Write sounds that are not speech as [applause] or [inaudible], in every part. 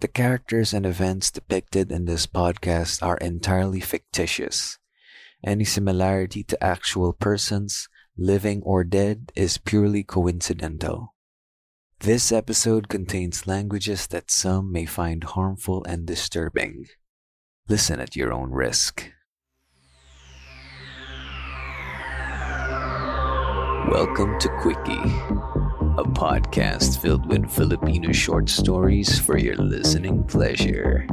The characters and events depicted in this podcast are entirely fictitious. Any similarity to actual persons, living or dead, is purely coincidental. This episode contains languages that some may find harmful and disturbing. Listen at your own risk. Welcome to Quickie, a podcast filled with Filipino short stories for your listening pleasure.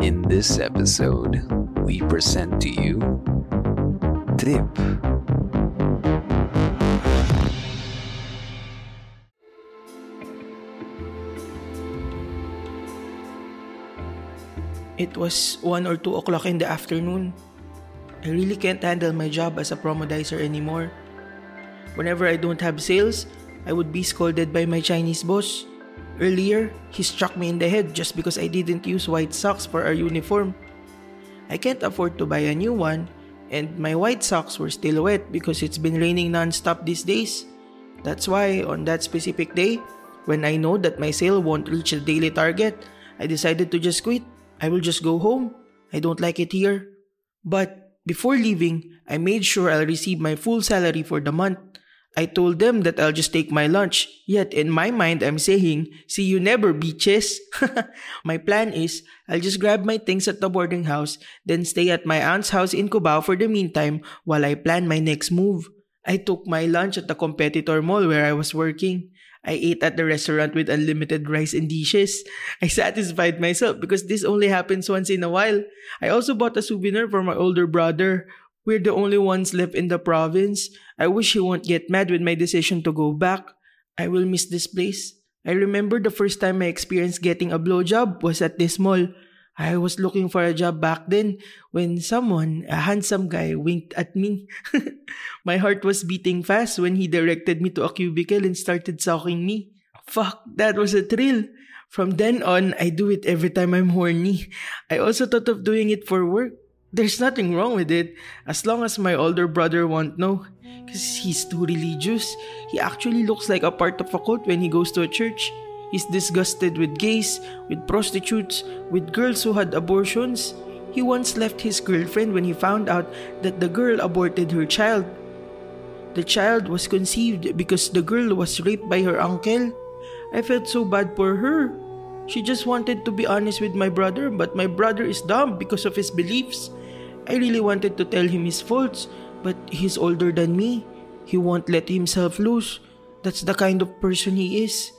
In this episode, we present to you Trip. It was 1 or 2 o'clock in the afternoon. I really can't handle my job as a promodizer anymore. Whenever I don't have sales, I would be scolded by my Chinese boss. Earlier, he struck me in the head just because I didn't use white socks for our uniform. I can't afford to buy a new one, and my white socks were still wet because it's been raining non-stop these days. That's why, on that specific day, when I know that my sale won't reach the daily target, I decided to just quit. I will just go home. I don't like it here. But before leaving, I made sure I'll receive my full salary for the month. I told them that I'll just take my lunch, yet in my mind I'm saying, see you never beaches. [laughs] my plan is, I'll just grab my things at the boarding house, then stay at my aunt's house in Cubao for the meantime while I plan my next move. I took my lunch at the competitor mall where I was working. I ate at the restaurant with unlimited rice and dishes. [laughs] I satisfied myself because this only happens once in a while. I also bought a souvenir for my older brother. We're the only ones left in the province. I wish he won't get mad with my decision to go back. I will miss this place. I remember the first time I experienced getting a blowjob was at this mall. I was looking for a job back then when someone, a handsome guy, winked at me. [laughs] My heart was beating fast when he directed me to a cubicle and started sucking me. Fuck, that was a thrill. From then on, I do it every time I'm horny. I also thought of doing it for work. There's nothing wrong with it as long as my older brother won't know. Because he's too religious. He actually looks like a part of a cult when he goes to a church. He's disgusted with gays, with prostitutes, with girls who had abortions. He once left his girlfriend when he found out that the girl aborted her child. The child was conceived because the girl was raped by her uncle. I felt so bad for her. She just wanted to be honest with my brother, but my brother is dumb because of his beliefs. I really wanted to tell him his faults, but he's older than me. He won't let himself loose. That's the kind of person he is.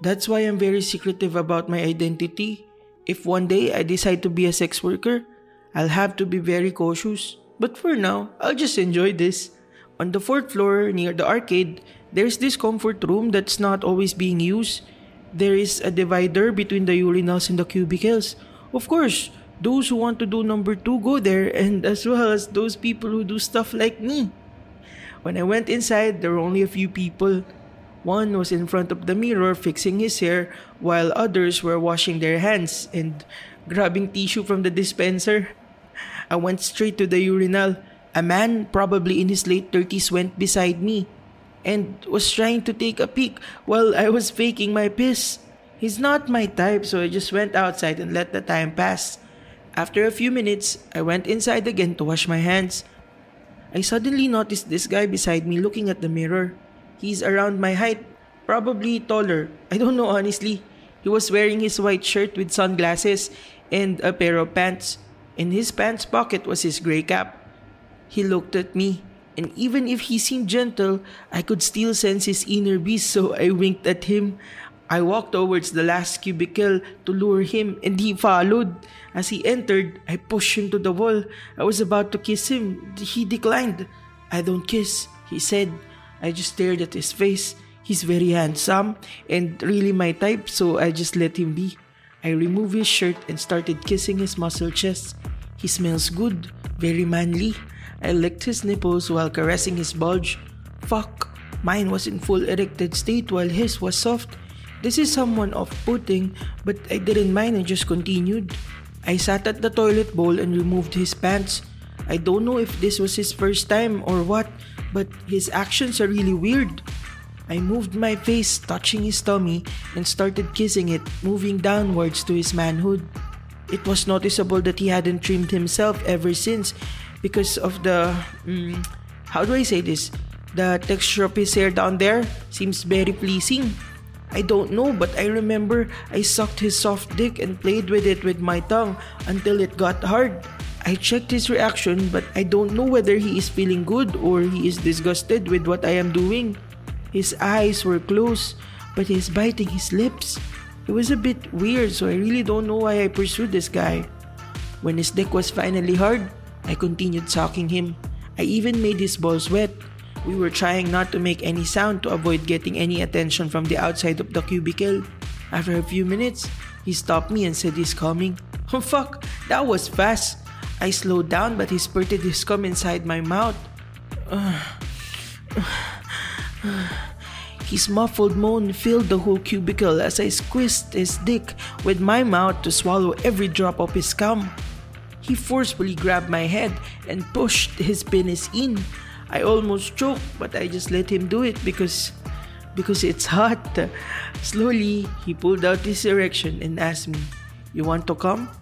That's why I'm very secretive about my identity. If one day I decide to be a sex worker, I'll have to be very cautious. But for now, I'll just enjoy this. On the fourth floor near the arcade, there's this comfort room that's not always being used. There is a divider between the urinals and the cubicles. Of course, those who want to do number two go there, and as well as those people who do stuff like me. When I went inside, there were only a few people. One was in front of the mirror fixing his hair, while others were washing their hands and grabbing tissue from the dispenser. I went straight to the urinal. A man, probably in his late 30s, went beside me and was trying to take a peek while I was faking my piss. He's not my type, so I just went outside and let the time pass. After a few minutes, I went inside again to wash my hands. I suddenly noticed this guy beside me looking at the mirror. He's around my height, probably taller. I don't know honestly. He was wearing his white shirt with sunglasses and a pair of pants. In his pants pocket was his gray cap. He looked at me, and even if he seemed gentle, I could still sense his inner beast, so I winked at him. I walked towards the last cubicle to lure him, and he followed. As he entered, I pushed him to the wall. I was about to kiss him. He declined. I don't kiss, he said. I just stared at his face. He's very handsome and really my type, so I just let him be. I removed his shirt and started kissing his muscle chest. He smells good, very manly. I licked his nipples while caressing his bulge. Fuck, mine was in full erected state while his was soft. This is someone off putting, but I didn't mind and just continued. I sat at the toilet bowl and removed his pants. I don't know if this was his first time or what, but his actions are really weird. I moved my face, touching his tummy, and started kissing it, moving downwards to his manhood. It was noticeable that he hadn't trimmed himself ever since because of the. Mm, how do I say this? The texture of his hair down there seems very pleasing. I don't know, but I remember I sucked his soft dick and played with it with my tongue until it got hard. I checked his reaction, but I don't know whether he is feeling good or he is disgusted with what I am doing. His eyes were closed, but he is biting his lips. It was a bit weird, so I really don't know why I pursued this guy. When his dick was finally hard, I continued sucking him. I even made his balls wet. We were trying not to make any sound to avoid getting any attention from the outside of the cubicle. After a few minutes, he stopped me and said he's coming. Oh [laughs] fuck, that was fast. I slowed down, but he spurted his cum inside my mouth. [sighs] His muffled moan filled the whole cubicle as I squeezed his dick with my mouth to swallow every drop of his cum. He forcefully grabbed my head and pushed his penis in. I almost choked, but I just let him do it because because it's hot. Slowly, he pulled out his erection and asked me, "You want to come?"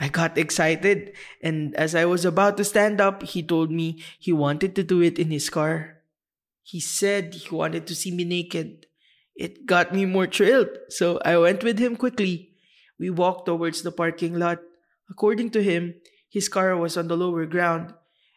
I got excited, and as I was about to stand up, he told me he wanted to do it in his car. He said he wanted to see me naked. It got me more thrilled, so I went with him quickly. We walked towards the parking lot. According to him, his car was on the lower ground.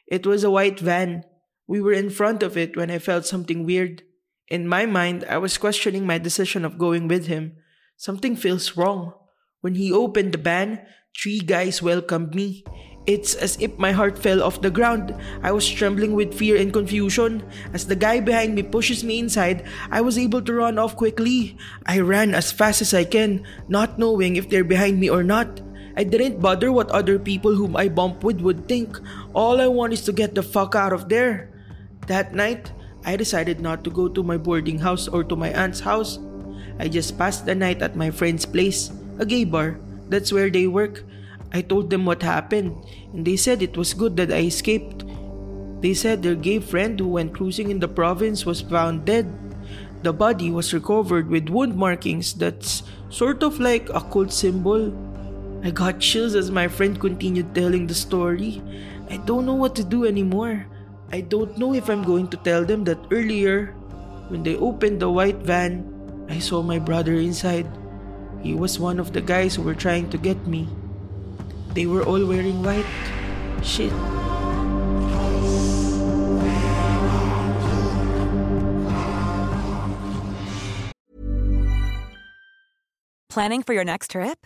It was a white van. We were in front of it when I felt something weird. In my mind, I was questioning my decision of going with him. Something feels wrong. When he opened the van, three guys welcomed me. It's as if my heart fell off the ground. I was trembling with fear and confusion. As the guy behind me pushes me inside, I was able to run off quickly. I ran as fast as I can, not knowing if they're behind me or not. I didn't bother what other people whom I bumped with would think. All I want is to get the fuck out of there. That night, I decided not to go to my boarding house or to my aunt's house. I just passed the night at my friend's place, a gay bar. That's where they work. I told them what happened, and they said it was good that I escaped. They said their gay friend who went cruising in the province was found dead. The body was recovered with wound markings that's sort of like a cult symbol. I got chills as my friend continued telling the story. I don't know what to do anymore. I don't know if I'm going to tell them that earlier, when they opened the white van, I saw my brother inside. He was one of the guys who were trying to get me. They were all wearing white. Shit. Planning for your next trip?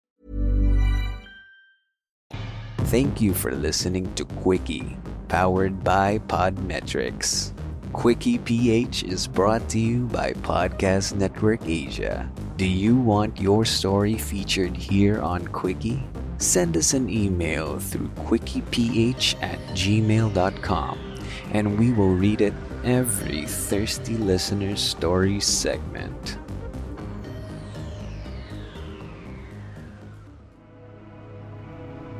Thank you for listening to Quickie, powered by Podmetrics. Quickie PH is brought to you by Podcast Network Asia. Do you want your story featured here on Quickie? Send us an email through quickieph at gmail.com and we will read it every Thirsty Listener Story segment.